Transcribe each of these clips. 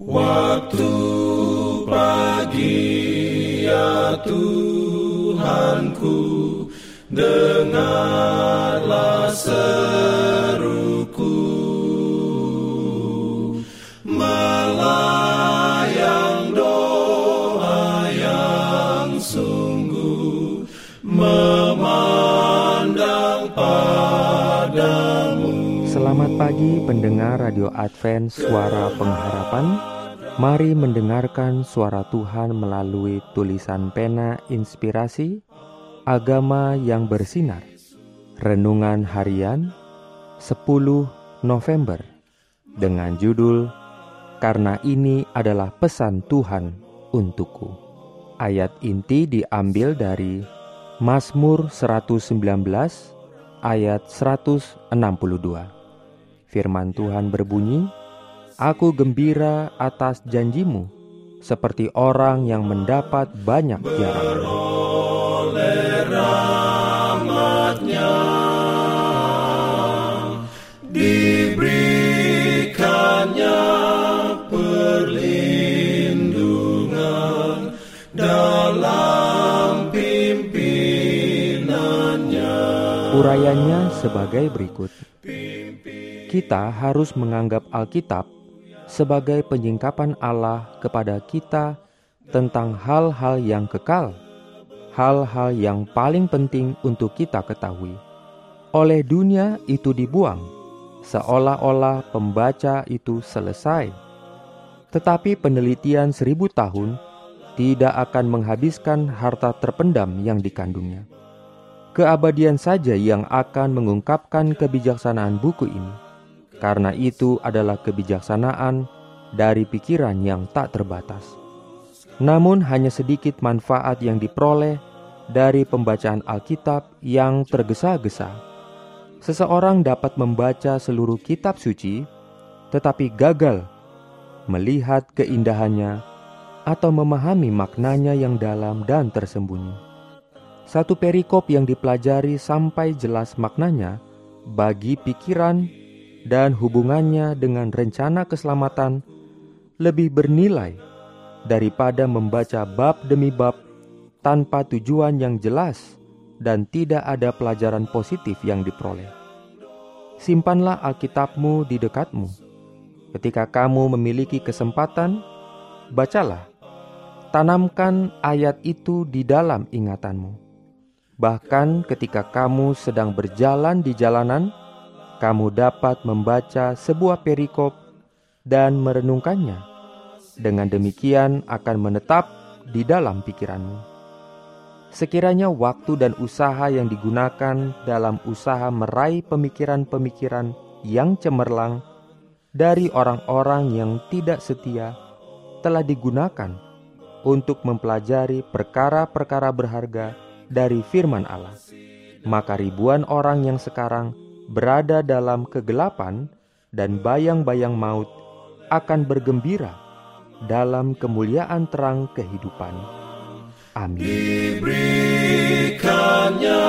Waktu pagi ya Tuhanku Dengarlah Selamat pagi pendengar Radio Advent Suara Pengharapan. Mari mendengarkan suara Tuhan melalui tulisan pena inspirasi Agama yang bersinar. Renungan harian 10 November Dengan judul Karena ini adalah pesan Tuhan untukku. Ayat inti diambil dari Mazmur 119 ayat 162 Firman Tuhan berbunyi, Aku gembira atas janjimu, seperti orang yang mendapat banyak jarak. Diberikannya perlindungan dalam pimpinannya. Urayanya sebagai berikut. Kita harus menganggap Alkitab sebagai penyingkapan Allah kepada kita tentang hal-hal yang kekal, hal-hal yang paling penting untuk kita ketahui. Oleh dunia itu dibuang, seolah-olah pembaca itu selesai. Tetapi penelitian seribu tahun tidak akan menghabiskan harta terpendam yang dikandungnya. Keabadian saja yang akan mengungkapkan kebijaksanaan buku ini karena itu adalah kebijaksanaan dari pikiran yang tak terbatas. Namun, hanya sedikit manfaat yang diperoleh dari pembacaan Alkitab yang tergesa-gesa. Seseorang dapat membaca seluruh kitab suci, tetapi gagal melihat keindahannya atau memahami maknanya yang dalam dan tersembunyi. Satu perikop yang dipelajari sampai jelas maknanya bagi pikiran dan hubungannya dengan rencana keselamatan lebih bernilai daripada membaca bab demi bab tanpa tujuan yang jelas dan tidak ada pelajaran positif yang diperoleh. Simpanlah Alkitabmu di dekatmu. Ketika kamu memiliki kesempatan, bacalah. Tanamkan ayat itu di dalam ingatanmu. Bahkan ketika kamu sedang berjalan di jalanan, kamu dapat membaca sebuah perikop dan merenungkannya. Dengan demikian akan menetap di dalam pikiranmu. Sekiranya waktu dan usaha yang digunakan dalam usaha meraih pemikiran-pemikiran yang cemerlang dari orang-orang yang tidak setia telah digunakan untuk mempelajari perkara-perkara berharga dari firman Allah, maka ribuan orang yang sekarang berada dalam kegelapan dan bayang-bayang maut akan bergembira dalam kemuliaan terang kehidupan. Amin. Diberikannya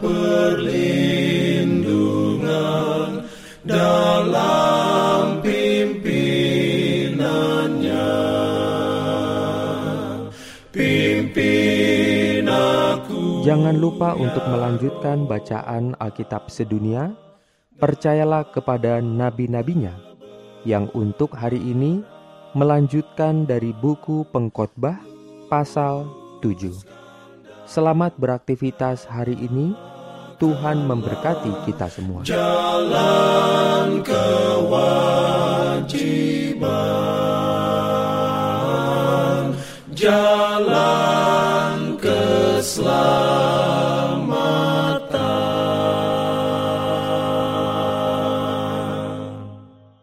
perlindungan dalam pimpinannya. Pimpin. Jangan lupa untuk melanjutkan bacaan Alkitab sedunia. Percayalah kepada nabi-nabinya yang untuk hari ini melanjutkan dari buku Pengkhotbah pasal 7. Selamat beraktivitas hari ini. Tuhan memberkati kita semua. Jalan kewajiban, jalan keselamatan.